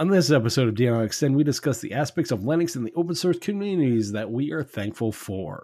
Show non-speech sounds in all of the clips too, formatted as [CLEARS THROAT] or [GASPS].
On this episode of DLN Extend, we discuss the aspects of Linux and the open source communities that we are thankful for.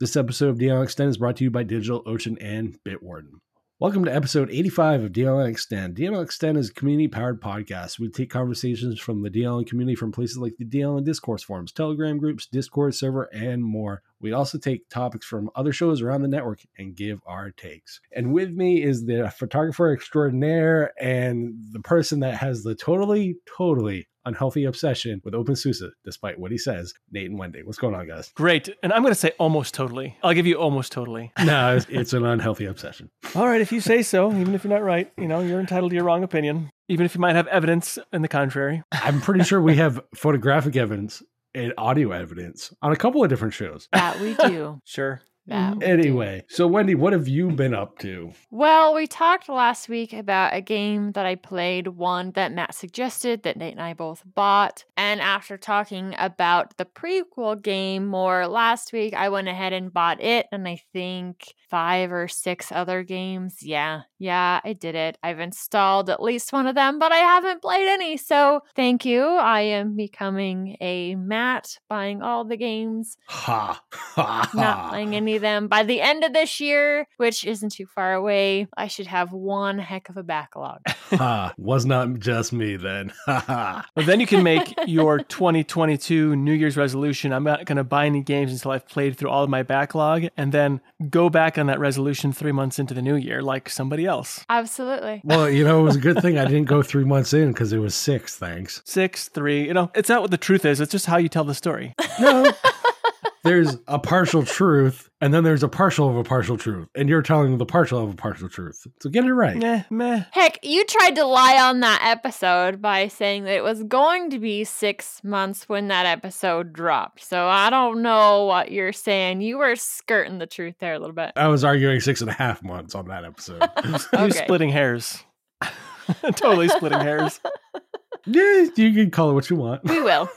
This episode of DLN Extend is brought to you by DigitalOcean and Bitwarden. Welcome to episode 85 of DLN Extend. DLN Extend is a community powered podcast. We take conversations from the DLN community from places like the DLN Discourse forums, Telegram groups, Discord server, and more. We also take topics from other shows around the network and give our takes. And with me is the photographer extraordinaire and the person that has the totally, totally unhealthy obsession with OpenSUSE, despite what he says, Nate and Wendy. What's going on, guys? Great. And I'm going to say almost totally. I'll give you almost totally. [LAUGHS] No, it's, it's an unhealthy obsession. All right. If you say so, even if you're not right, you know, you're entitled to your wrong opinion, even if you might have evidence in the contrary. I'm pretty sure we have [LAUGHS] photographic evidence and audio evidence on a couple of different shows. That we do. [LAUGHS] Sure. That. Mm-hmm. Anyway, so Wendy, what have you been up to? Well, we talked last week about a game that I played, one that Matt suggested that Nate and I both bought. And after talking about the prequel game more last week, I went ahead and bought it. And I think five or six other games. Yeah, yeah, I did it. I've installed at least one of them, but I haven't played any. So thank you. I am becoming a Matt, buying all the games, Ha ha not playing any of them. By the end of this year, which isn't too far away, I should have one heck of a backlog. [LAUGHS] ha. Was not just me then. [LAUGHS] Ha ha. Well, then you can make your [LAUGHS] 2022 New Year's resolution. I'm not going to buy any games until I've played through all of my backlog and then go back on that resolution three months into the new year like somebody else. Absolutely. Well, you know, it was a good thing I didn't go three months in because it was six. Thanks. Six, three, you know, it's not what the truth is. It's just how you tell the story. No. There's a partial truth, and then there's a partial of a partial truth, and you're telling the partial of a partial truth. So get it right. Meh, meh. Heck, you tried to lie on that episode by saying that it was going to be six months when that episode dropped. So I don't know what you're saying. You were skirting the truth there a little bit. I was arguing six and a half months on that episode. [LAUGHS] You Okay. splitting hairs. [LAUGHS] totally splitting hairs. [LAUGHS] yeah, you can call it what you want. We will.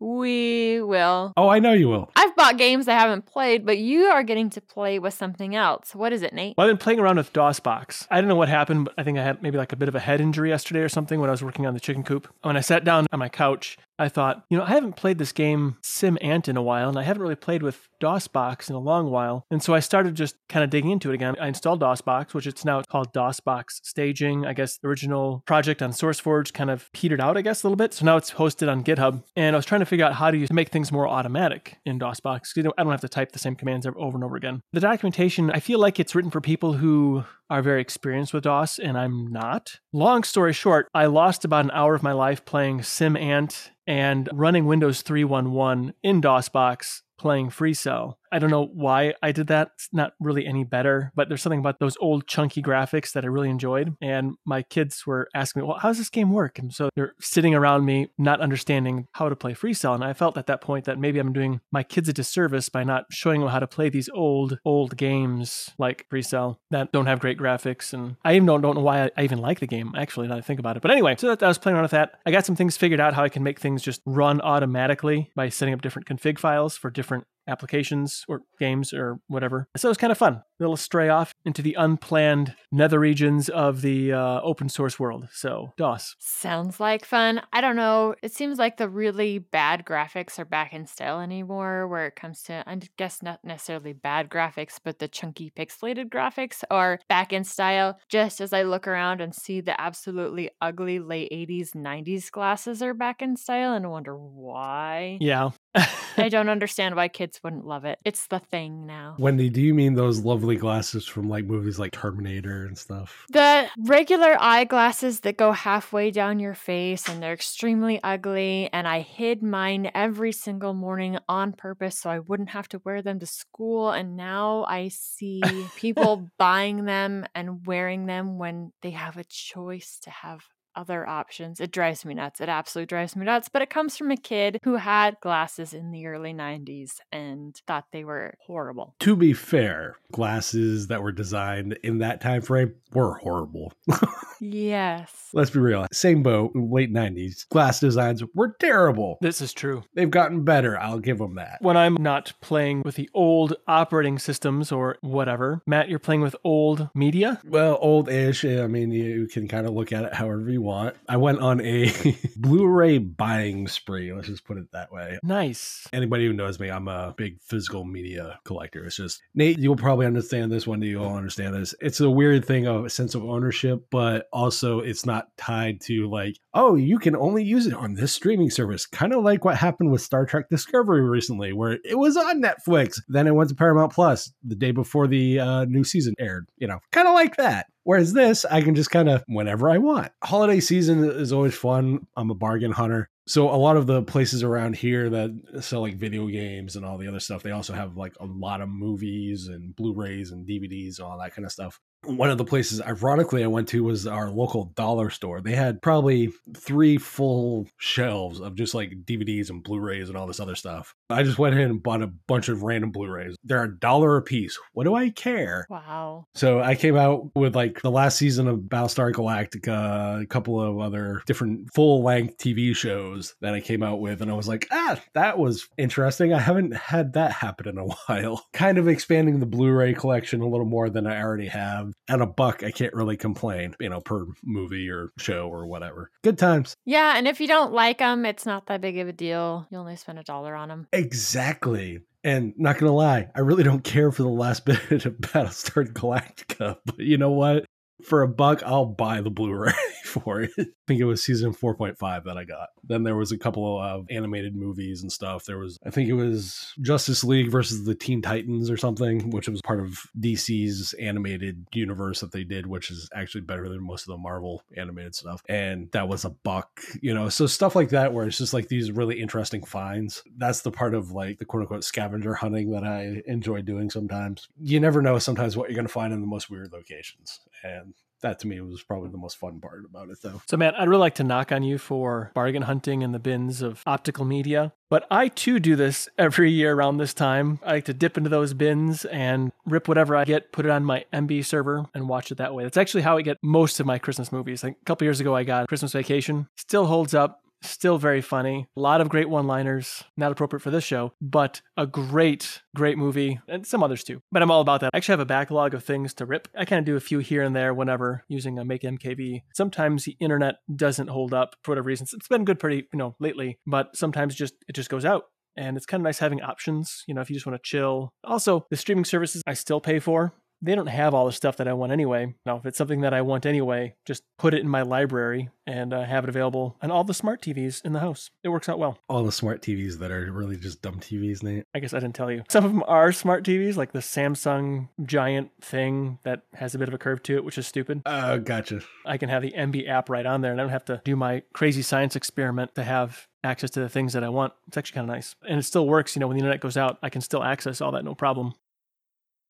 We will. Oh, I know you will. I've bought games I haven't played, but you are getting to play with something else. What is it, Nate? Well, I've been playing around with DOSBox. I don't know what happened, but I think I had maybe like a bit of a head injury yesterday or something when I was working on the chicken coop. When I sat down on my couch, I thought, you know, I haven't played this game Sim Ant in a while, and I haven't really played with DOSBox in a long while. And so I started just kind of digging into it again. I installed DOSBox, which it's now called DOSBox Staging. I guess the original project on SourceForge kind of petered out, I guess, a little bit. So now it's hosted on GitHub. And I was trying to figure out how to use, make things more automatic in DOSBox. You know, I don't have to type the same commands over and over again. The documentation, I feel like it's written for people who are very experienced with DOS, and I'm not. Long story short, I lost about an hour of my life playing SimAnt and running Windows 311 in DOSBox playing FreeCell. I don't know why I did that. It's not really any better, but there's something about those old chunky graphics that I really enjoyed. And my kids were asking me, well, how does this game work? And so they're sitting around me, not understanding how to play FreeCell. And I felt at that point that maybe I'm doing my kids a disservice by not showing them how to play these old, old games like FreeCell that don't have great graphics. And I even don't, don't know why I, I even like the game, actually, now that I think about it. But anyway, so that, I was playing around with that. I got some things figured out how I can make things just run automatically by setting up different config files for different applications or games or whatever. So it was kind of fun. A little stray off into the unplanned nether regions of the uh, open source world. So DOS. Sounds like fun. I don't know. It seems like the really bad graphics are back in style anymore, where it comes to, I guess, not necessarily bad graphics, but the chunky pixelated graphics are back in style. Just as I look around and see the absolutely ugly late 80s, 90s glasses are back in style and wonder why. Yeah. I [LAUGHS] don't understand why kids wouldn't love it. It's the thing now. Wendy, do you mean those lovely glasses from like movies like Terminator and stuff? The regular eyeglasses that go halfway down your face and they're extremely ugly. And I hid mine every single morning on purpose so I wouldn't have to wear them to school. And now I see people [LAUGHS] buying them and wearing them when they have a choice to have other options. It drives me nuts. It absolutely drives me nuts. But it comes from a kid who had glasses in the early 90s and thought they were horrible. To be fair, glasses that were designed in that time frame were horrible. [LAUGHS] Yes. Let's be real. Same boat, late 90s. Glass designs were terrible. This is true. They've gotten better. I'll give them that. When I'm not playing with the old operating systems or whatever, Matt, you're playing with old media? Well, old ish. Eh, I mean, you can kind of look at it however you want. I went on a [LAUGHS] Blu ray buying spree. Let's just put it that way. Nice. Anybody who knows me, I'm a big physical media collector. It's just, Nate, you'll probably understand this. Wendy, you'll understand this. It's a weird thing of a sense of ownership, but also it's not tied to like, oh, you can only use it on this streaming service. Kind of like what happened with Star Trek Discovery recently, where it was on Netflix. Then it went to Paramount Plus the day before the uh, new season aired. You know, kind of like that. Whereas this, I can just kind of whenever I want. Holiday season is always fun. I'm a bargain hunter. So a lot of the places around here that sell like video games and all the other stuff, they also have like a lot of movies and Blu-rays and DVDs and all that kind of stuff one of the places ironically i went to was our local dollar store. They had probably three full shelves of just like dvds and blu-rays and all this other stuff. I just went in and bought a bunch of random blu-rays. They're a dollar a piece. What do i care? Wow. so i came out with like the last season of battlestar galactica a couple of other different full-length tv shows that i came out with and i was like ah that was interesting. I haven't had that happen in a [LAUGHS] while. Kind of expanding the blu-ray collection a little more than i already have Um, at a buck, I can't really complain, you know, per movie or show or whatever. Good times. Yeah, and if you don't like them, it's not that big of a deal. You only spend a dollar on them. Exactly. And not gonna lie, I really don't care for the last [LAUGHS] bit of Battlestar Galactica, but you know what? For a buck, I'll buy the Blu-ray for. [LAUGHS] I think it was season 4.5 that I got. Then there was a couple of animated movies and stuff. There was, I think it was Justice League versus the Teen Titans or something, which was part of DC's animated universe that they did, which is actually better than most of the Marvel animated stuff. And that was a buck, you know. So stuff like that, where it's just like these really interesting finds. That's the part of like the quote unquote scavenger hunting that I enjoy doing sometimes. You never know sometimes what you're going to find in the most weird locations. And that to me was probably the most fun part about it though. So matt i'd really like to knock on you for bargain hunting in the bins of optical media but i too do this every year around this time. I like to dip into those bins and rip whatever i get put it on my Emby server and watch it that way. That's actually how i get most of my christmas movies. Like a couple years ago i got christmas vacation. Still holds up Still very funny. A lot of great one liners. Not appropriate for this show, but a great, great movie, and some others too. But I'm all about that. I actually have a backlog of things to rip. I kind of do a few here and there whenever using a Make MKV. Sometimes the internet doesn't hold up for whatever reasons. It's been good pretty, you know, lately, but sometimes just it just goes out and it's kind of nice having options, you know, if you just want to chill. Also, the streaming services I still pay for they don't have all the stuff that I want anyway. Now, if it's something that I want anyway, just put it in my library and uh, have it available on all the smart TVs in the house. It works out well. All the smart TVs that are really just dumb TVs, Nate. I guess I didn't tell you. Some of them are smart TVs, like the Samsung giant thing that has a bit of a curve to it, which is stupid. Oh, uh, gotcha. I can have the Emby app right on there and I don't have to do my crazy science experiment to have access to the things that I want. It's actually kind of nice. And it still works, you know, when the internet goes out, I can still access all that no problem.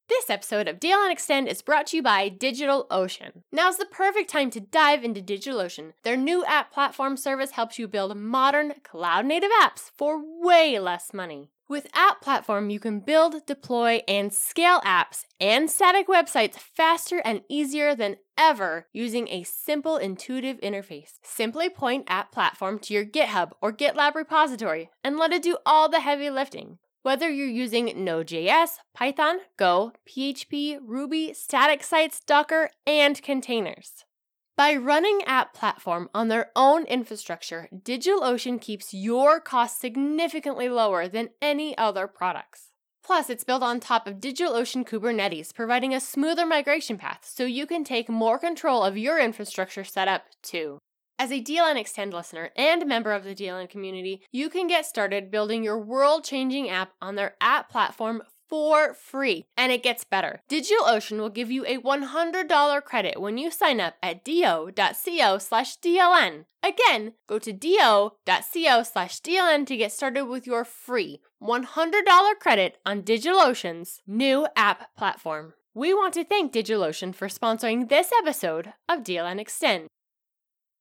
This episode of DLN Extend is brought to you by DigitalOcean. Now's the perfect time to dive into DigitalOcean. Their new app platform service helps you build modern, cloud native apps for way less money. With App Platform, you can build, deploy, and scale apps and static websites faster and easier than ever using a simple, intuitive interface. Simply point App Platform to your GitHub or GitLab repository and let it do all the heavy lifting. Whether you're using Node.js, Python, Go, PHP, Ruby, static sites, Docker, and containers. By running App Platform on their own infrastructure, DigitalOcean keeps your costs significantly lower than any other products. Plus, it's built on top of DigitalOcean Kubernetes, providing a smoother migration path so you can take more control of your infrastructure setup too. As a DLN Extend listener and member of the DLN community, you can get started building your world changing app on their app platform for free. And it gets better. DigitalOcean will give you a $100 credit when you sign up at do.co slash DLN. Again, go to do.co slash DLN to get started with your free $100 credit on DigitalOcean's new app platform. We want to thank DigitalOcean for sponsoring this episode of DLN Extend.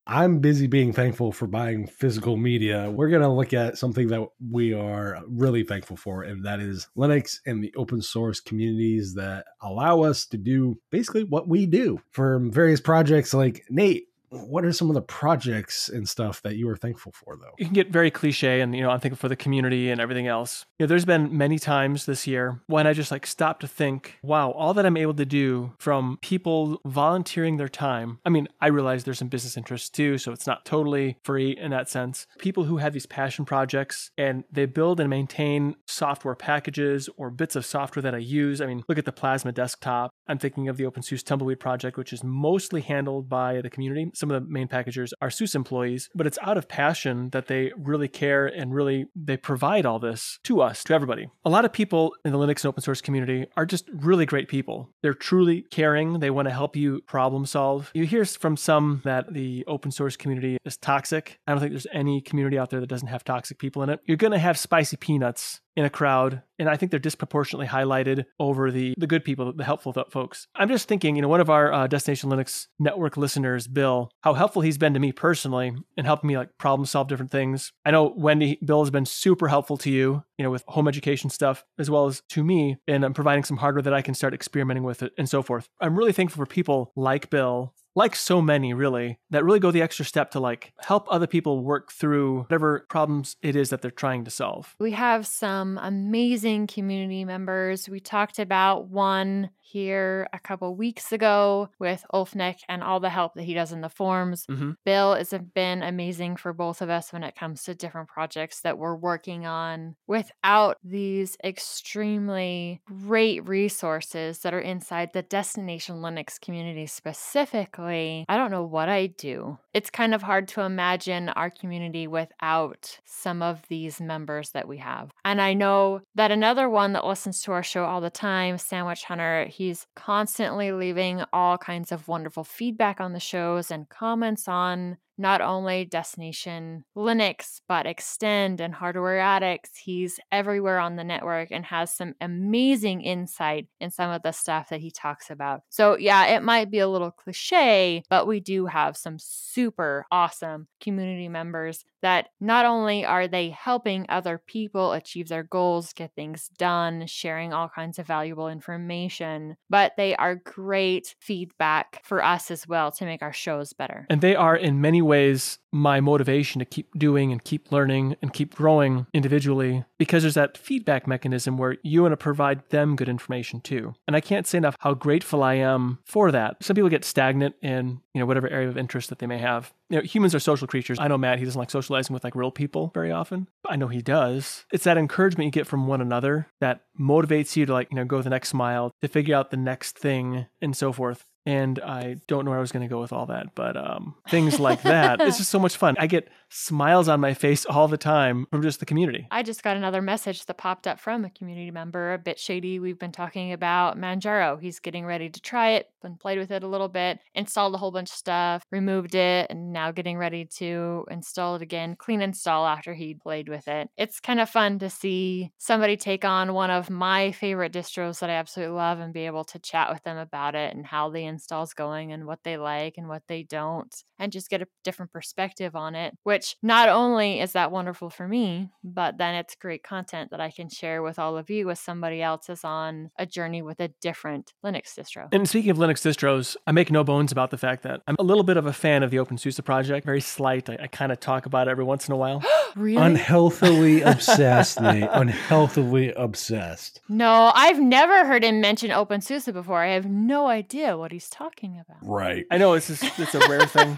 I'm busy being thankful for buying physical media. We're going to look at something that we are really thankful for, and that is Linux and the open source communities that allow us to do basically what we do for various projects like Nate what are some of the projects and stuff that you are thankful for though? You can get very cliche and you know i'm thinking for the community and everything else. You know there's been many times this year when i just like stop to think wow all that i'm able to do from people volunteering their time i mean i realize there's some business interests too so it's not totally free in that sense. People who have these passion projects and they build and maintain software packages or bits of software that i use. I mean look at the plasma desktop. I'm thinking of the open-SUSE tumbleweed project which is mostly handled by the community some of the main packagers are SUSE employees, but it's out of passion that they really care and really they provide all this to us, to everybody. A lot of people in the Linux and open source community are just really great people. They're truly caring. They want to help you problem solve. You hear from some that the open source community is toxic. I don't think there's any community out there that doesn't have toxic people in it. You're going to have spicy peanuts in a crowd and i think they're disproportionately highlighted over the the good people the helpful folks. I'm just thinking you know one of our uh, destination linux network listeners bill how helpful he's been to me personally and helping me like problem solve different things. I know wendy bill has been super helpful to you you know with home education stuff as well as to me and i'm providing some hardware that i can start experimenting with it and so forth i'm really thankful for people like bill like so many really that really go the extra step to like help other people work through whatever problems it is that they're trying to solve. We have some amazing community members. We talked about one here a couple weeks ago with Ulfnic and all the help that he does in the forums. Mm-hmm. Bill has been amazing for both of us when it comes to different projects that we're working on. Without these extremely great resources that are inside the Destination Linux community specifically, I don't know what I'd do. It's kind of hard to imagine our community without some of these members that we have. And I know that another one that listens to our show all the time, Sandwich Hunter, he's constantly leaving all kinds of wonderful feedback on the shows and comments on not only Destination Linux, but Extend and Hardware Addicts. He's everywhere on the network and has some amazing insight in some of the stuff that he talks about. So, yeah, it might be a little cliche, but we do have some super awesome community members that not only are they helping other people achieve their goals, get things done, sharing all kinds of valuable information, but they are great feedback for us as well to make our shows better. And they are in many ways my motivation to keep doing and keep learning and keep growing individually because there's that feedback mechanism where you want to provide them good information too. And I can't say enough how grateful I am for that. Some people get stagnant in, you know, whatever area of interest that they may have. You know, humans are social creatures. I know Matt, he doesn't like socializing with like real people very often. I know he does. It's that encouragement you get from one another that motivates you to like, you know, go the next mile, to figure out the next thing and so forth and I don't know where I was going to go with all that, but um, things like that. it's [LAUGHS] just so much fun. I get smiles on my face all the time from just the community. I just got another message that popped up from a community member, a bit shady. We've been talking about Manjaro. He's getting ready to try it, and played with it a little bit, installed a whole bunch of stuff, removed it, and now getting ready to install it again. Clean install after he played with it. It's kind of fun to see somebody take on one of my favorite distros that I absolutely love and be able to chat with them about it and how they installs going and what they like and what they don't and just get a different perspective on it which not only is that wonderful for me but then it's great content that i can share with all of you as somebody else is on a journey with a different linux distro. And speaking of linux distros i make no bones about the fact that i'm a little bit of a fan of the opensuse project very slight. I, I kind of talk about it every once in a while. [GASPS] Really? Unhealthily [LAUGHS] obsessed nate. Unhealthily obsessed. No i've never heard him mention opensuse before. I have no idea what he's he's talking about. Right. I know it's just, it's a rare thing.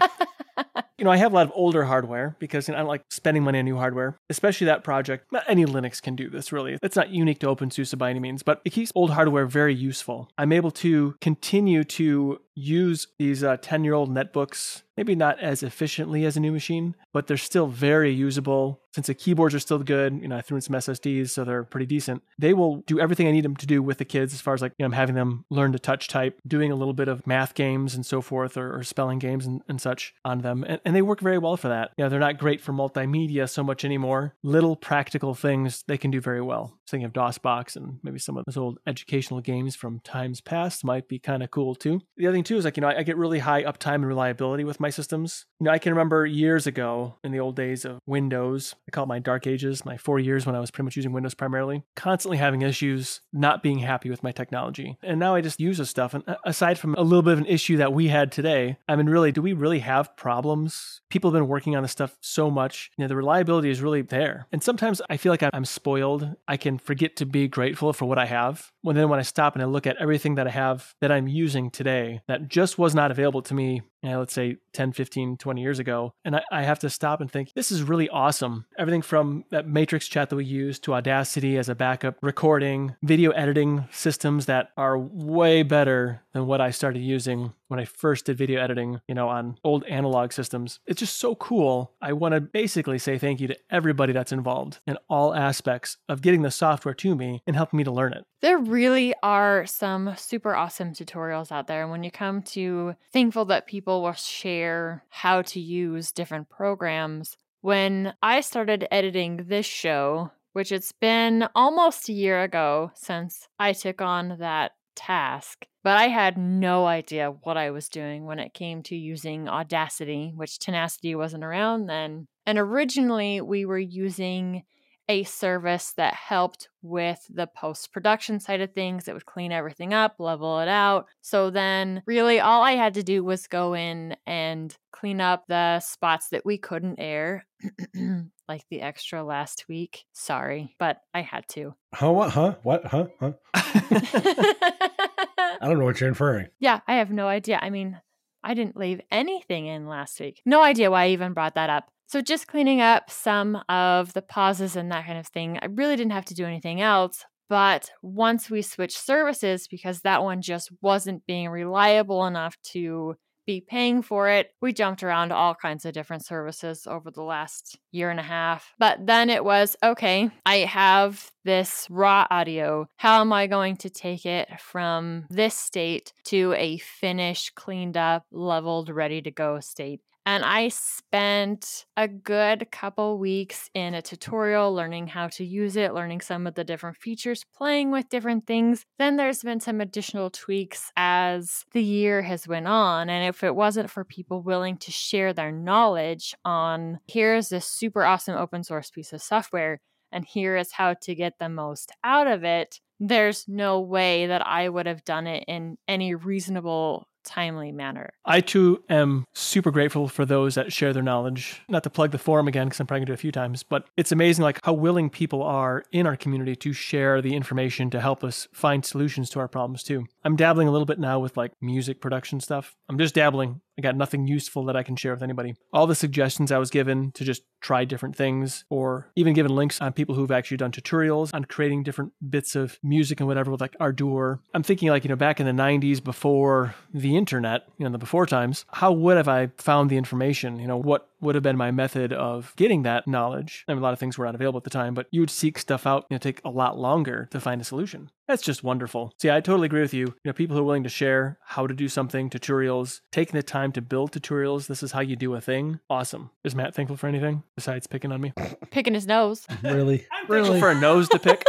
[LAUGHS] you know, I have a lot of older hardware because you know, I don't like spending money on new hardware, especially that project. Any Linux can do this, really. It's not unique to OpenSUSE by any means, but it keeps old hardware very useful. I'm able to continue to use these 10 uh, year old netbooks, maybe not as efficiently as a new machine, but they're still very usable. Since the keyboards are still good, you know, I threw in some SSDs, so they're pretty decent. They will do everything I need them to do with the kids as far as like, you know, I'm having them learn to touch type, doing a little bit of math games and so forth, or, or spelling games and, and such on them. And, and they work very well for that. You know, they're not great for multimedia so much anymore. Little practical things they can do very well. Thinking of DOSBox and maybe some of those old educational games from times past might be kind of cool too. The other thing too is like, you know, I, I get really high uptime and reliability with my systems. You know, I can remember years ago in the old days of Windows, I call it my dark ages, my four years when I was pretty much using Windows primarily, constantly having issues, not being happy with my technology. And now I just use this stuff. And uh, aside from a little bit of an issue that we had today, I mean, really, do we really have problems? People have been working on this stuff so much. You know, the reliability is really there. And sometimes I feel like I'm spoiled. I can forget to be grateful for what I have. When then when I stop and I look at everything that I have that I'm using today that just was not available to me you know, let's say 10, 15, 20 years ago. And I, I, have to stop and think, this is really awesome. Everything from that Matrix chat that we use to Audacity as a backup recording, video editing systems that are way better than what I started using when I first did video editing, you know, on old analog systems. It's just so cool. I want to basically say thank you to everybody that's involved in all aspects of getting the software to me and helping me to learn it. There really are some super awesome tutorials out there. And when you come to thankful that people will share how to use different programs, when I started editing this show, which it's been almost a year ago since I took on that task, but I had no idea what I was doing when it came to using Audacity, which Tenacity wasn't around then. And originally, we were using a service that helped with the post production side of things. It would clean everything up, level it out. So then, really, all I had to do was go in and clean up the spots that we couldn't air, [CLEARS THROAT] like the extra last week. Sorry, but I had to. Huh? What? Huh? What? Huh? Huh? [LAUGHS] [LAUGHS] I don't know what you're inferring. Yeah, I have no idea. I mean, I didn't leave anything in last week. No idea why I even brought that up. So, just cleaning up some of the pauses and that kind of thing. I really didn't have to do anything else. But once we switched services, because that one just wasn't being reliable enough to be paying for it. We jumped around all kinds of different services over the last year and a half. But then it was okay, I have this raw audio. How am I going to take it from this state to a finished, cleaned up, leveled, ready to go state? And I spent a good couple weeks in a tutorial learning how to use it, learning some of the different features, playing with different things. Then there's been some additional tweaks as the year has went on. And if it wasn't for people willing to share their knowledge on here's this super awesome open source piece of software, and here is how to get the most out of it, there's no way that I would have done it in any reasonable timely manner. I too am super grateful for those that share their knowledge. Not to plug the forum again, because I'm probably gonna do it a few times, but it's amazing like how willing people are in our community to share the information to help us find solutions to our problems too. I'm dabbling a little bit now with like music production stuff. I'm just dabbling. I got nothing useful that I can share with anybody. All the suggestions I was given to just try different things, or even given links on people who've actually done tutorials on creating different bits of music and whatever with like Ardour. I'm thinking like, you know, back in the 90s before the internet, you know, the before times, how would have I found the information? You know, what would have been my method of getting that knowledge. I mean, a lot of things were not available at the time, but you would seek stuff out, you know, take a lot longer to find a solution. That's just wonderful. See, I totally agree with you. You know, people who are willing to share how to do something, tutorials, taking the time to build tutorials. This is how you do a thing. Awesome. Is Matt thankful for anything besides picking on me? [LAUGHS] Picking his nose. [LAUGHS] Really? [LAUGHS] I'm really? for a nose to pick.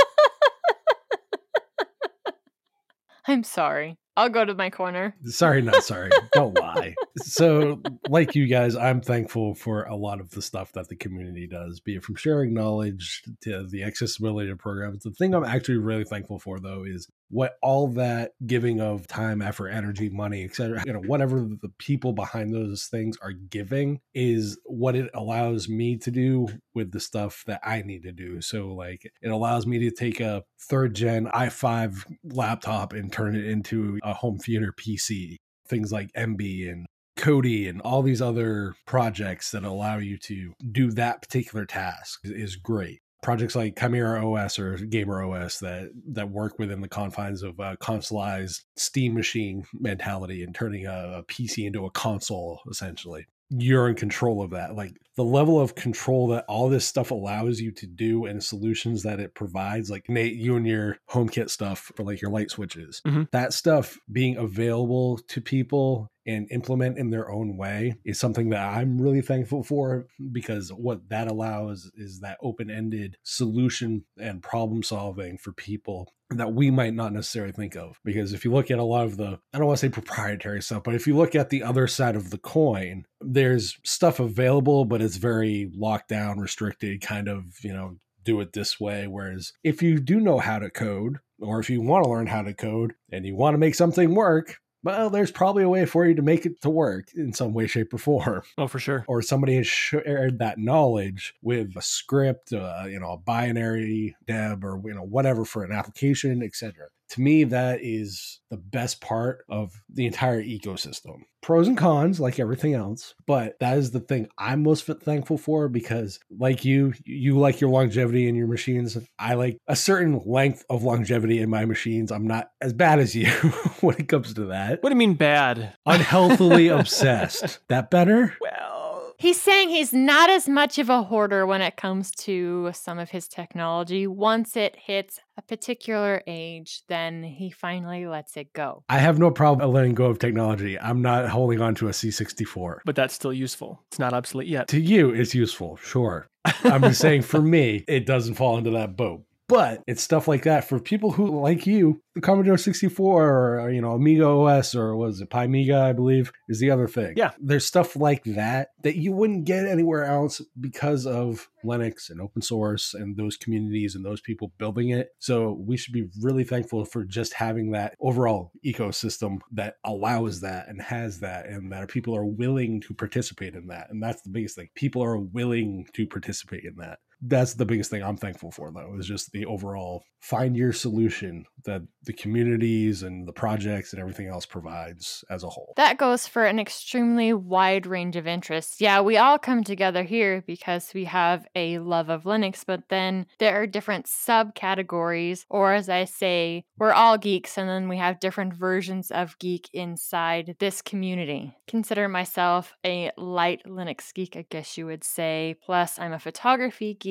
I'm sorry. I'll go to my corner. Sorry, not [LAUGHS] sorry. Don't lie. So, like you guys, I'm thankful for a lot of the stuff that the community does, be it from sharing knowledge to the accessibility to programs. The thing I'm actually really thankful for, though, is what all that giving of time, effort, energy, money, etc. You know, whatever the people behind those things are giving is what it allows me to do with the stuff that I need to do. So, like, it allows me to take a third gen i5 laptop and turn it into a home theater PC. Things like Emby and Kodi and all these other projects that allow you to do that particular task is great. Projects like Chimera OS or Gamer OS that that work within the confines of a consoleized Steam machine mentality and turning a, a PC into a console essentially you're in control of that. Like the level of control that all this stuff allows you to do and solutions that it provides, like Nate, you and your HomeKit stuff for like your light switches, mm-hmm. that stuff being available to people and implement in their own way is something that I'm really thankful for because what that allows is that open ended solution and problem solving for people that we might not necessarily think of. Because if you look at a lot of the, I don't want to say proprietary stuff, but if you look at the other side of the coin, there's stuff available, but it's very locked down, restricted, kind of, you know, do it this way. Whereas if you do know how to code, or if you want to learn how to code and you want to make something work, well, there's probably a way for you to make it to work in some way, shape, or form. [LAUGHS] Oh, for sure. Or somebody has shared that knowledge with a script, uh, you know, a binary deb, or you know, whatever for an application, etc to me, that is the best part of the entire ecosystem. Pros and cons, like everything else, but that is the thing I'm most thankful for because, like you, you like your longevity in your machines. I like a certain length of longevity in my machines. I'm not as bad as you [LAUGHS] when it comes to that. What do you mean bad? Unhealthily [LAUGHS] obsessed. That better? Well, He's saying he's not as much of a hoarder when it comes to some of his technology. Once it hits a particular age, then he finally lets it go. I have no problem letting go of technology. I'm not holding on to a C64. but that's still useful. It's not obsolete yet. To you, it's useful, sure. I'm just saying for [LAUGHS] me, it doesn't fall into that boat. But it's stuff like that for people who like you. The Commodore 64 or, you know, Amiga OS or was it Pi Amiga, I believe, is the other thing. Yeah. There's stuff like that that you wouldn't get anywhere else because of Linux and open source and those communities and those people building it. So we should be really thankful for just having that overall ecosystem that allows that and has that and that people are willing to participate in that. And that's the biggest thing. People are willing to participate in that that's the biggest thing I'm thankful for, though, is just the overall find your solution that the communities and the projects and everything else provides as a whole. That goes for an extremely wide range of interests. Yeah, we all come together here because we have a love of Linux, but then there are different subcategories, or as I say, we're all geeks, and then we have different versions of geek inside this community. Consider myself a light Linux geek, I guess you would say. Plus, I'm a photography geek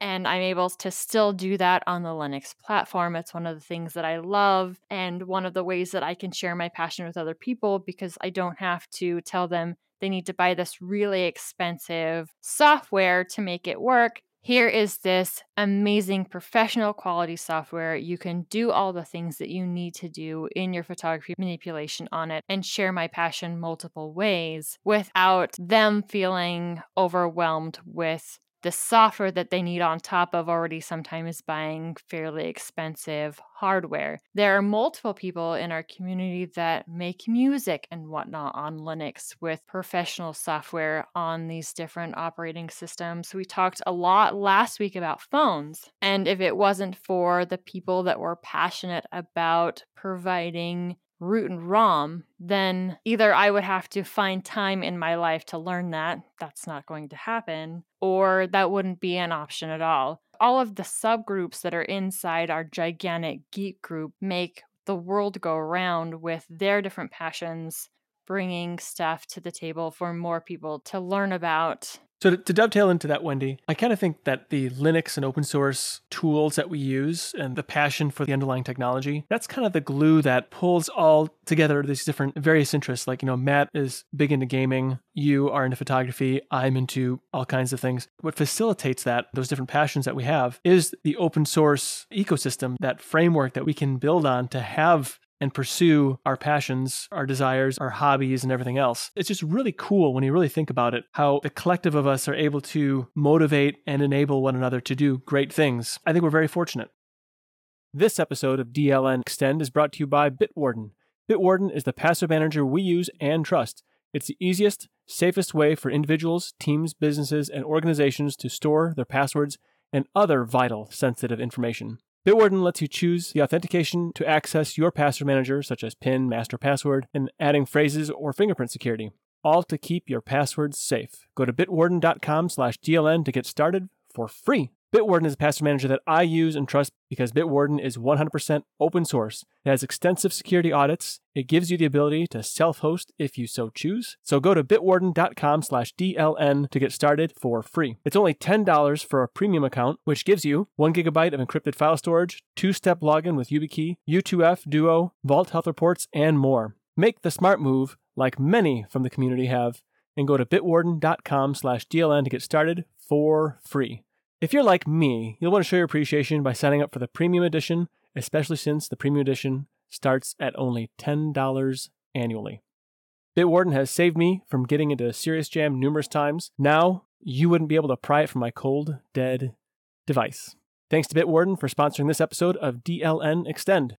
and I'm able to still do that on the Linux platform. It's one of the things that I love and one of the ways that I can share my passion with other people because I don't have to tell them they need to buy this really expensive software to make it work. Here is this amazing professional quality software. You can do all the things that you need to do in your photography manipulation on it and share my passion multiple ways without them feeling overwhelmed with the software that they need on top of already sometimes buying fairly expensive hardware. There are multiple people in our community that make music and whatnot on Linux with professional software on these different operating systems. We talked a lot last week about phones. And if it wasn't for the people that were passionate about providing root and ROM, then either I would have to find time in my life to learn that. That's not going to happen. Or that wouldn't be an option at all. All of the subgroups that are inside our gigantic geek group make the world go around with their different passions, bringing stuff to the table for more people to learn about So to, to dovetail into that, Wendy, I kind of think that the Linux and open source tools that we use and the passion for the underlying technology, that's kind of the glue that pulls all together these different various interests. Like, you know, Matt is big into gaming, you are into photography, I'm into all kinds of things. What facilitates that, those different passions that we have, is the open source ecosystem, that framework that we can build on to have and pursue our passions, our desires, our hobbies, and everything else. It's just really cool when you really think about it, how the collective of us are able to motivate and enable one another to do great things. I think we're very fortunate. This episode of DLN Extend is brought to you by Bitwarden. Bitwarden is the password manager we use and trust. It's the easiest, safest way for individuals, teams, businesses, and organizations to store their passwords and other vital sensitive information. Bitwarden lets you choose the authentication to access your password manager, such as PIN, master password, and adding phrases or fingerprint security, all to keep your passwords safe. Go to bitwarden.com slash DLN to get started for free. Bitwarden is a password manager that I use and trust because Bitwarden is 100% open source. It has extensive security audits. It gives you the ability to self-host if you so choose. So go to bitwarden.com slash DLN to get started for free. It's only $10 for a premium account, which gives you one gigabyte of encrypted file storage, two-step login with YubiKey, U2F, Duo, Vault Health Reports, and more. Make the smart move, like many from the community have, and go to bitwarden.com slash DLN to get started for free. If you're like me, you'll want to show your appreciation by signing up for the premium edition, especially since the premium edition starts at only $10 annually. Bitwarden has saved me from getting into a serious jam numerous times. Now, you wouldn't be able to pry it from my cold, dead device. Thanks to Bitwarden for sponsoring this episode of DLN Extend.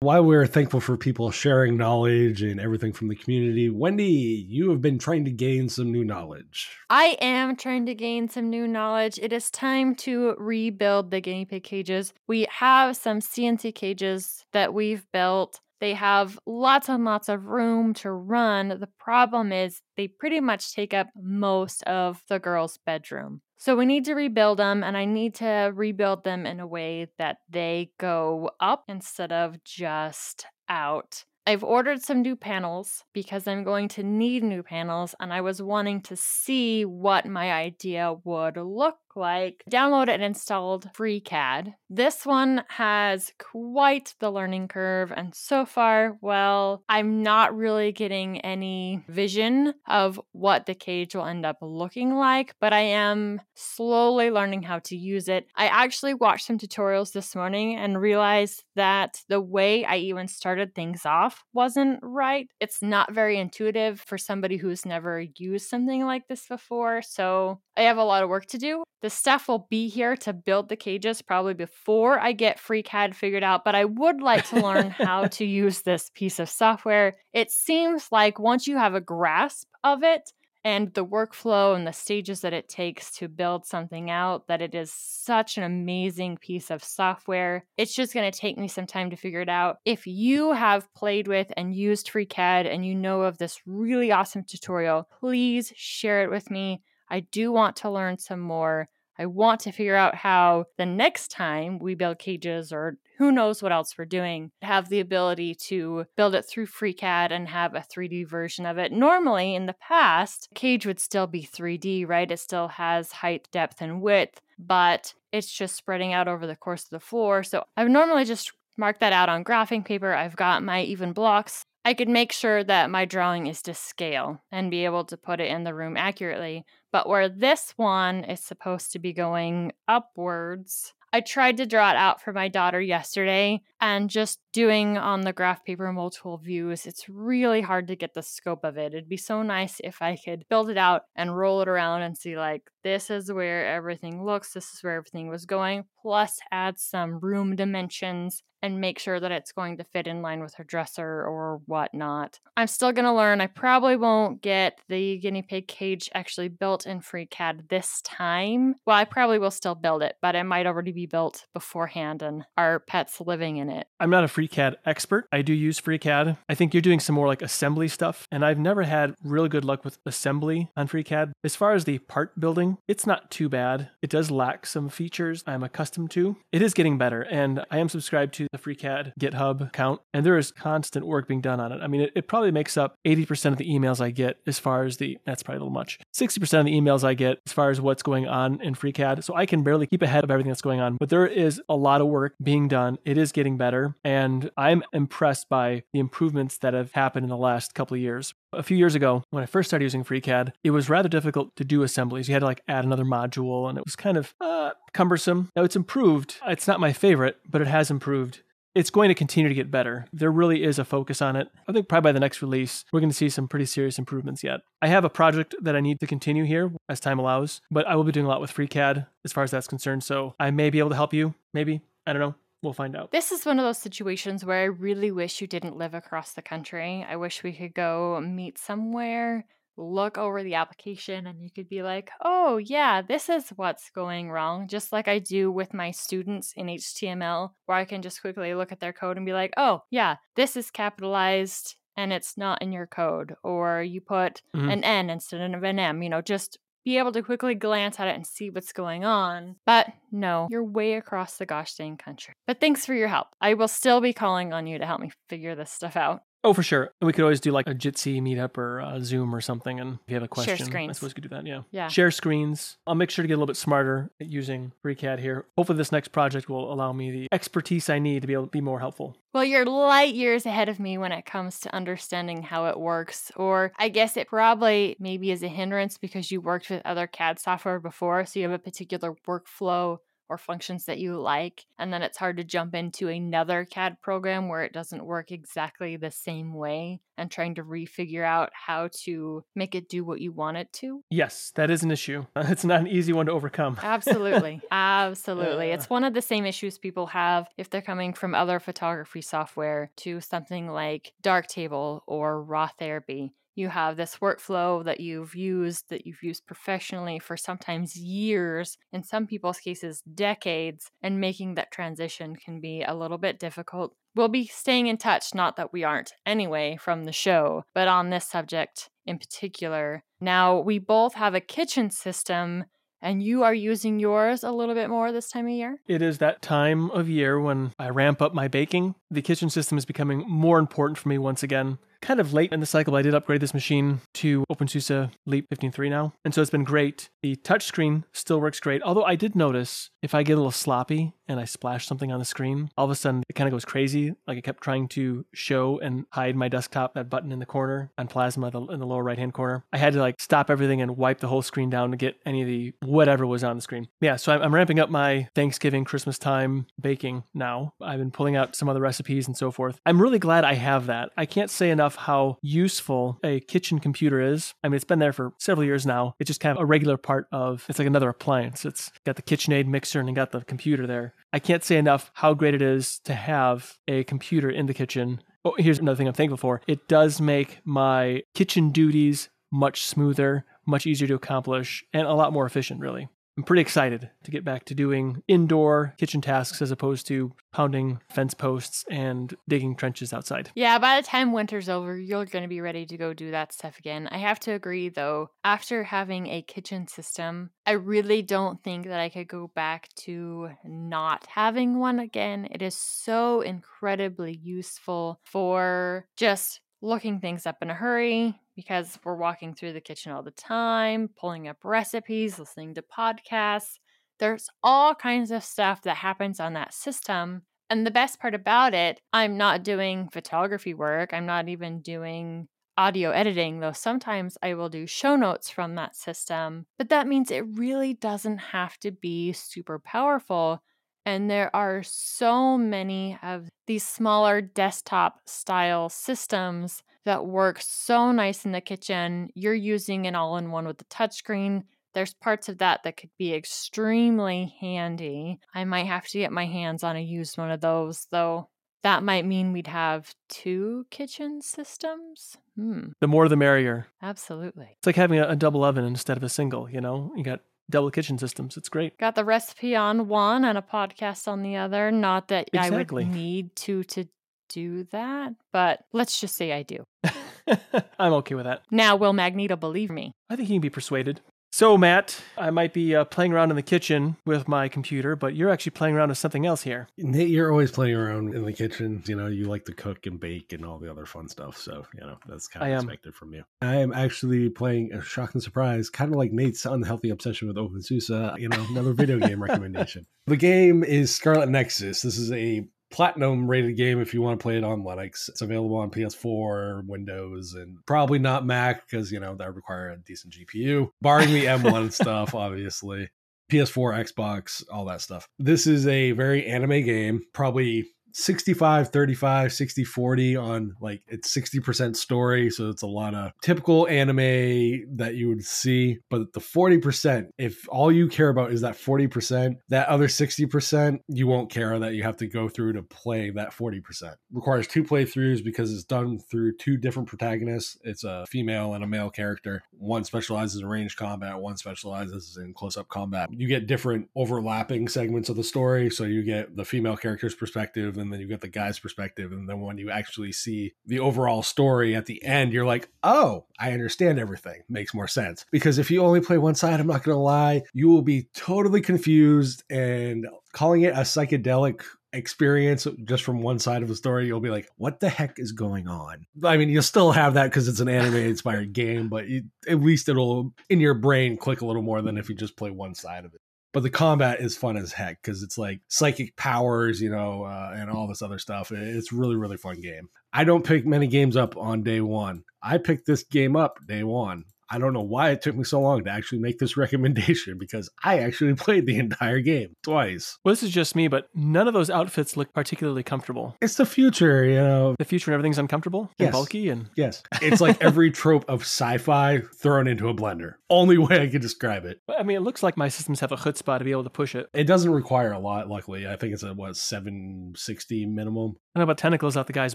While we're thankful for people sharing knowledge and everything from the community, Wendy, you have been trying to gain some new knowledge. I am trying to gain some new knowledge. It is time to rebuild the guinea pig cages. We have some CNC cages that we've built. They have lots and lots of room to run. The problem is they pretty much take up most of the girls' bedroom. So we need to rebuild them, and I need to rebuild them in a way that they go up instead of just out. I've ordered some new panels because I'm going to need new panels, and I was wanting to see what my idea would look like. Downloaded and installed FreeCAD. This one has quite the learning curve, and so far, well, I'm not really getting any vision of what the cage will end up looking like, but I am slowly learning how to use it. I actually watched some tutorials this morning and realized that the way I even started things off wasn't right. It's not very intuitive for somebody who's never used something like this before, so I have a lot of work to do. The staff will be here to build the cages probably before I get FreeCAD figured out, but I would like to learn how [LAUGHS] to use this piece of software. It seems like once you have a grasp of it, and the workflow and the stages that it takes to build something out that it is such an amazing piece of software. It's just going to take me some time to figure it out. If you have played with and used FreeCAD and you know of this really awesome tutorial, please share it with me. I do want to learn some more. I want to figure out how the next time we build cages or who knows what else we're doing, have the ability to build it through FreeCAD and have a 3D version of it. Normally, in the past, cage would still be 3D, right? It still has height, depth, and width, but it's just spreading out over the course of the floor. So I've normally just marked that out on graphing paper. I've got my even blocks I could make sure that my drawing is to scale and be able to put it in the room accurately. But where this one is supposed to be going upwards, I tried to draw it out for my daughter yesterday and just doing on the graph paper multiple views, it's really hard to get the scope of it. It'd be so nice if I could build it out and roll it around and see, like, this is where everything looks, this is where everything was going, plus add some room dimensions and make sure that it's going to fit in line with her dresser or whatnot. I'm still going to learn. I probably won't get the guinea pig cage actually built in FreeCAD this time. Well, I probably will still build it, but it might already be built beforehand and our pet's living in it. I'm not a FreeCAD expert. I do use FreeCAD. I think you're doing some more like assembly stuff, and I've never had really good luck with assembly on FreeCAD. As far as the part building, it's not too bad. It does lack some features I'm accustomed to. It is getting better, and I am subscribed to the FreeCAD GitHub account, and there is constant work being done on it. I mean, it, it probably makes up 80% of the emails I get as far as the, that's probably a little much, 60% of the emails I get as far as what's going on in FreeCAD. So I can barely keep ahead of everything that's going on, but there is a lot of work being done. It is getting better, and I'm impressed by the improvements that have happened in the last couple of years. A few years ago, when I first started using FreeCAD, it was rather difficult to do assemblies. You had to like add another module, and it was kind of uh, cumbersome. Now it's improved. It's not my favorite, but it has improved it's going to continue to get better. There really is a focus on it. I think probably by the next release, we're going to see some pretty serious improvements yet. I have a project that I need to continue here as time allows, but I will be doing a lot with FreeCAD as far as that's concerned. So I may be able to help you. Maybe. I don't know. We'll find out. This is one of those situations where I really wish you didn't live across the country. I wish we could go meet somewhere look over the application and you could be like, oh, yeah, this is what's going wrong, just like I do with my students in HTML, where I can just quickly look at their code and be like, oh, yeah, this is capitalized and it's not in your code. Or you put mm-hmm. an N instead of an M, you know, just be able to quickly glance at it and see what's going on. But no, you're way across the gosh dang country. But thanks for your help. I will still be calling on you to help me figure this stuff out. Oh, for sure. And we could always do like a Jitsi meetup or a Zoom or something. And if you have a question, I screens. I suppose we could do that. Yeah. Yeah. Share screens. I'll make sure to get a little bit smarter at using FreeCAD here. Hopefully, this next project will allow me the expertise I need to be able to be more helpful. Well, you're light years ahead of me when it comes to understanding how it works. Or I guess it probably maybe is a hindrance because you worked with other CAD software before. So you have a particular workflow or functions that you like. And then it's hard to jump into another CAD program where it doesn't work exactly the same way and trying to refigure out how to make it do what you want it to. Yes, that is an issue. [LAUGHS] It's not an easy one to overcome. Absolutely. [LAUGHS] Absolutely. Uh. It's one of the same issues people have if they're coming from other photography software to something like Darktable or Raw Therapy. You have this workflow that you've used, that you've used professionally for sometimes years, in some people's cases, decades, and making that transition can be a little bit difficult. We'll be staying in touch, not that we aren't anyway from the show, but on this subject in particular. Now, we both have a kitchen system and you are using yours a little bit more this time of year? It is that time of year when I ramp up my baking. The kitchen system is becoming more important for me once again. Kind of late in the cycle, but I did upgrade this machine to OpenSUSE Leap 15.3 now. And so it's been great. The touchscreen still works great. Although I did notice if I get a little sloppy and I splash something on the screen, all of a sudden it kind of goes crazy. Like I kept trying to show and hide my desktop, that button in the corner on Plasma the- in the lower right hand corner. I had to like stop everything and wipe the whole screen down to get any of the whatever was on the screen. Yeah, so I'm, I'm ramping up my Thanksgiving, Christmas time baking now. I've been pulling out some other recipes and so forth. I'm really glad I have that. I can't say enough how useful a kitchen computer is. I mean, it's been there for several years now. It's just kind of a regular part of it's like another appliance. It's got the KitchenAid mixer and got the computer there. I can't say enough how great it is to have a computer in the kitchen. Oh, here's another thing I'm thankful for. It does make my kitchen duties much smoother, much easier to accomplish, and a lot more efficient, really. I'm pretty excited to get back to doing indoor kitchen tasks as opposed to pounding fence posts and digging trenches outside. Yeah, by the time winter's over, you're going to be ready to go do that stuff again. I have to agree, though, after having a kitchen system, I really don't think that I could go back to not having one again. It is so incredibly useful for just looking things up in a hurry because we're walking through the kitchen all the time, pulling up recipes, listening to podcasts. There's all kinds of stuff that happens on that system. And the best part about it, I'm not doing photography work. I'm not even doing audio editing, though sometimes I will do show notes from that system. But that means it really doesn't have to be super powerful. And there are so many of these smaller desktop style systems that works so nice in the kitchen. You're using an all in one with the touchscreen. There's parts of that that could be extremely handy. I might have to get my hands on a used one of those, though. That might mean we'd have two kitchen systems. Hmm, The more the merrier. absolutely. It's like having a, a double oven instead of a single, you know? You got double kitchen systems. It's great. Got the recipe on one and a podcast on the other. Not that Exactly. I would need to to do that, but let's just say I do. [LAUGHS] I'm okay with that. Now, will Magneto believe me? I think he can be persuaded. So, Matt, I might be uh, playing around in the kitchen with my computer, but you're actually playing around with something else here. Nate, you're always playing around in the kitchen. You know, you like to cook and bake and all the other fun stuff. So, you know, that's kind of expected from you. I am actually playing a shock and surprise, kind of like Nate's unhealthy obsession with OpenSUSE, you know, another video game [LAUGHS] recommendation. The game is Scarlet Nexus. This is a platinum rated game if you want to play it on Linux. It's available on PS4, Windows, and probably not Mac because, you know, that require a decent GPU, barring the M1 [LAUGHS] stuff, obviously. PS4, Xbox, all that stuff. This is a very anime game, probably 65 35 60 40 on like it's 60% story so it's a lot of typical anime that you would see but the 40% if all you care about is that 40% that other 60% you won't care that you have to go through to play that 40% requires two playthroughs because it's done through two different protagonists. It's a female and a male character. One specializes in ranged combat one specializes in close-up combat. You get different overlapping segments of the story so you get the female character's perspective and then you get the guy's perspective and then when you actually see the overall story at the end you're like oh i understand everything makes more sense because if you only play one side i'm not gonna lie you will be totally confused and calling it a psychedelic experience just from one side of the story, you'll be like, "What the heck is going on?" I mean, you'll still have that because it's an anime-inspired game, but you, at least it'll in your brain click a little more than if you just play one side of it. But the combat is fun as heck because it's like psychic powers, you know, uh, and all this other stuff. It's really, really fun game. I don't pick many games up on day one. I picked this game up day one. I don't know why it took me so long to actually make this [LAUGHS] recommendation because I actually [LAUGHS] played the entire game twice. Well, this is just me, but none of those outfits look particularly comfortable. It's the future, you know. The future and everything's uncomfortable and bulky and Yes. It's like every [LAUGHS] trope of sci fi thrown into a blender. Only way I could describe it. I mean, it looks like my systems have a chutzpah to be able to push it. It doesn't require a lot, luckily. I think it's a, what, 760 minimum? I know about tentacles out the guy's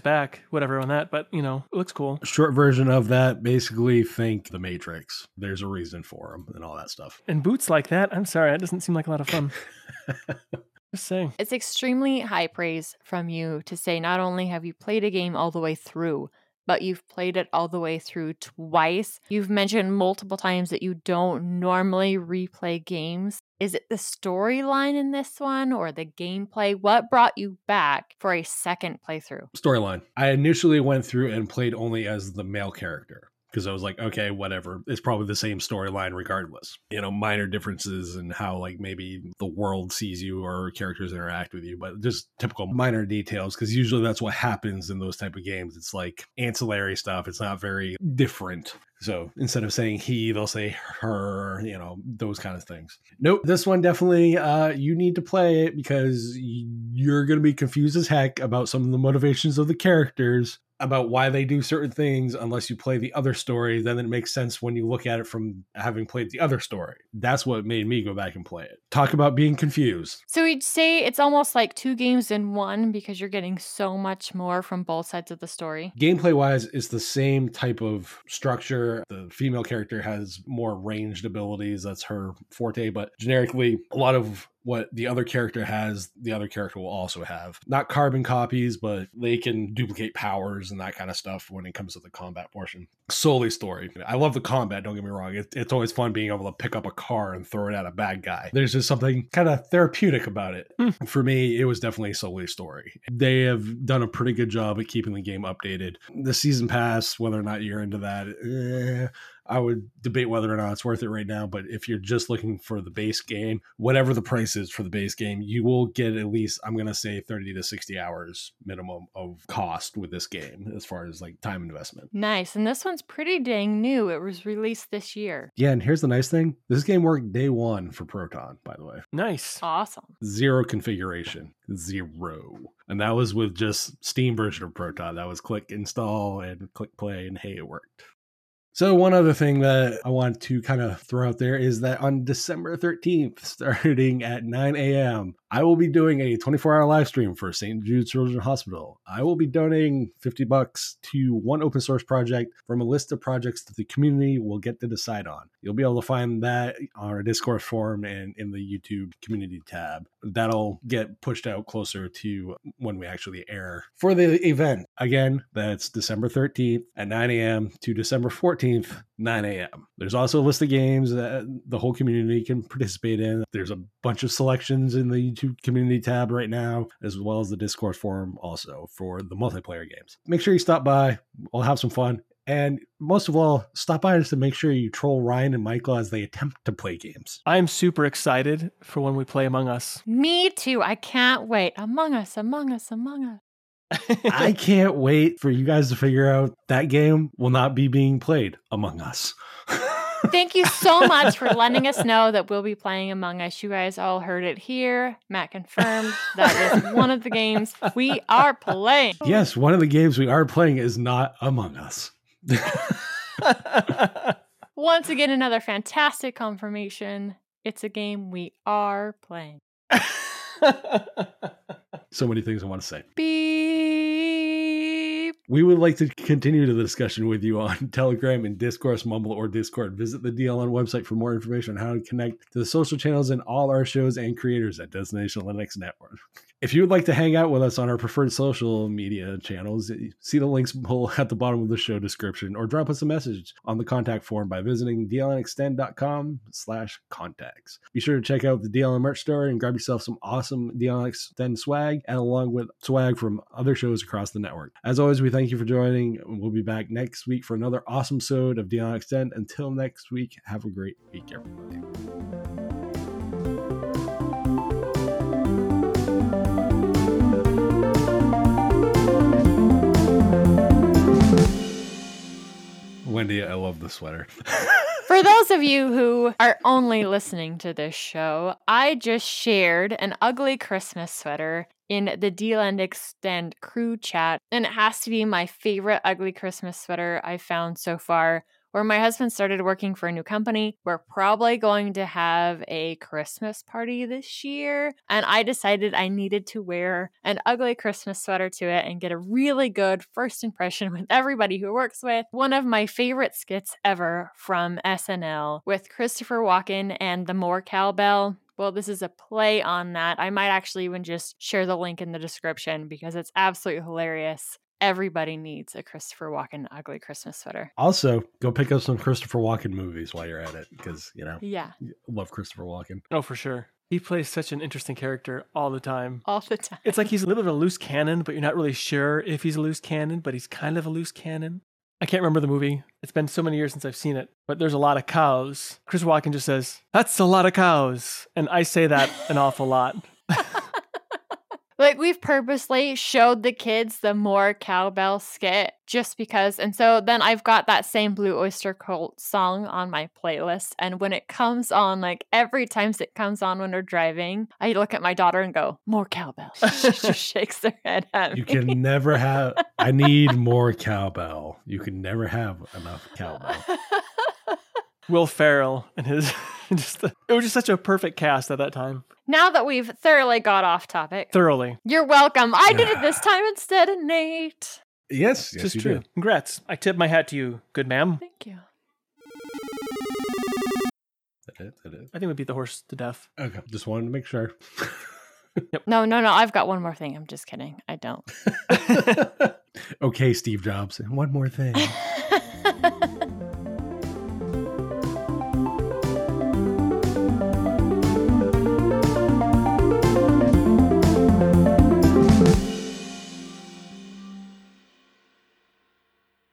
back, whatever on that, but you know, it looks cool. Short version of that basically think the Matrix. There's a reason for them and all that stuff. And boots like that, I'm sorry, that doesn't seem like a lot of fun. [LAUGHS] Just saying. It's extremely high praise from you to say not only have you played a game all the way through, but you've played it all the way through twice. You've mentioned multiple times that you don't normally replay games. Is it the storyline in this one or the gameplay? What brought you back for a second playthrough? Storyline. I initially went through and played only as the male character. Because I was like, okay, whatever. It's probably the same storyline regardless. You know, minor differences in how, like, maybe the world sees you or characters interact with you, but just typical minor details. Because usually that's what happens in those type of games. It's like ancillary stuff. It's not very different. So instead of saying he, they'll say her, you know, those kind of things. Nope, this one definitely uh you need to play it because you're going to be confused as heck about some of the motivations of the characters, about why they do certain things unless you play the other story, then it makes sense when you look at it from having played the other story. That's what made me go back and play it. Talk about being confused. So we'd say it's almost like two games in one because you're getting so much more from both sides of the story. Gameplay wise, it's the same type of structure. The female character has more ranged abilities. That's her forte. But generically, a lot of what the other character has, the other character will also have. Not carbon copies, but they can duplicate powers and that kind of stuff when it comes to the combat portion. Solely story. I love the combat, don't get me wrong. It, it's always fun being able to pick up a car and throw it at a bad guy. There's just something kind of therapeutic about it. Hmm. For me, it was definitely solely story. They have done a pretty good job at keeping the game updated. The season pass, whether or not you're into that, eh, I would debate whether or not it's worth it right now. But if you're just looking for the base game, whatever the price is for the base game, you will get at least, I'm going to say 30 to 60 hours minimum of cost with this game as far as like time investment. Nice. And this one's pretty dang new. It was released this year. Yeah. And here's the nice thing this game worked day one for Proton, by the way. Nice. Awesome. Zero configuration, zero. And that was with just Steam version of Proton. That was click install and click play, and hey, it worked. So, one other thing that I want to kind of throw out there is that on December 13th, [LAUGHS] starting at 9 a.m., I will be doing a 24 hour live stream for St. Jude Children's Hospital. I will be donating 50 bucks to one open source project from a list of projects that the community will get to decide on. You'll be able to find that on our Discord forum and in the YouTube community tab. That'll get pushed out closer to when we actually air for the event. Again, that's December 13th at 9 a.m. to December 14th, 9 a.m. There's also a list of games that the whole community can participate in. There's a bunch of selections in the YouTube community tab right now, as well as the Discord forum also for the multiplayer games. Make sure you stop by. We'll have some fun. And most of all, stop by just to make sure you troll Ryan and Michael as they attempt to play games. I'm super excited for when we play Among Us. Me too. I can't wait. Among Us, Among Us, Among Us. I [LAUGHS] can't wait for you guys to figure out that game will not be being played among us. [LAUGHS] Thank you so much for letting us know that we'll be playing Among Us. You guys all heard it here. Matt confirmed that is [LAUGHS] one of the games we are playing. yes, one of the games we are playing is not Among Us. Once again, another fantastic confirmation. It's a game we are playing. [LAUGHS] So many things I want to say. Beep. We would like to continue the discussion with you on [LAUGHS] Telegram and Discourse, Mumble, or Discord. Visit the DLN website for more information on how to connect to the social channels and all our shows and creators at Destination Linux Network. If you would like to hang out with us on our preferred social media channels, eh, see the links below [LAUGHS] at the bottom of the show description or drop us a message on the contact form by visiting dlnextend.com slash contacts. Be sure to check out the DLN merch store and grab yourself some awesome DLN Extend swag and along with swag from other shows across the network. As always, we thank you for joining. We'll be back next week for another awesome episode of DLN Extend. Until next week, have a great week, everybody. Wendy, I love the sweater. [LAUGHS] For those of you who are only listening to this show, I just shared an ugly Christmas sweater in the DLN Extend crew chat, and it has to be my favorite ugly Christmas sweater I've found so far where my husband started working for a new company. We're probably going to have a Christmas party this year. And I decided I needed to wear an ugly Christmas sweater to it and get a really good first impression [LAUGHS] with everybody who works with. One of my favorite skits ever from SNL with Christopher Walken and the More Cowbell. Well, this is a play on that. I might actually even just share the link in the description because it's absolutely hilarious everybody needs a Christopher Walken ugly Christmas sweater. Also, go pick up some Christopher Walken movies while you're at it because, you know, yeah, love Christopher Walken. Oh, for sure. He plays such an interesting character all the time. All the time. It's like he's a little bit of a loose cannon, but you're not really sure if he's a loose cannon, but he's kind of a loose cannon. I can't remember the movie. It's been so many years since I've seen it, but there's a lot of cows. Chris Walken just says, That's a lot of cows. And I say that an awful lot. Like we've purposely showed the kids the more cowbell skit just because. And so then I've got that same Blue Oyster Cult song on my playlist. And when it comes on, like every time it comes on when we're driving, I look at my daughter and go, more cowbell. [LAUGHS] she just [LAUGHS] shakes her head at You can never have, I need more cowbell. You can never have enough cowbell. [LAUGHS] Will Ferrell and his [LAUGHS] just the, it was just such a perfect cast at that time. now that we've thoroughly got off topic, Thoroughly. you're welcome. I did it [SIGHS] this time instead of Nate. Yes, yes, Just you true. did. Congrats. I tip my hat to you, good ma'am. Thank you. That is, that is. I think we beat the horse to death. Okay, just wanted to make sure. [LAUGHS] No, no, no. I've got one more thing. I'm just kidding. I don't. [LAUGHS] okay, Steve Jobs. And one more thing.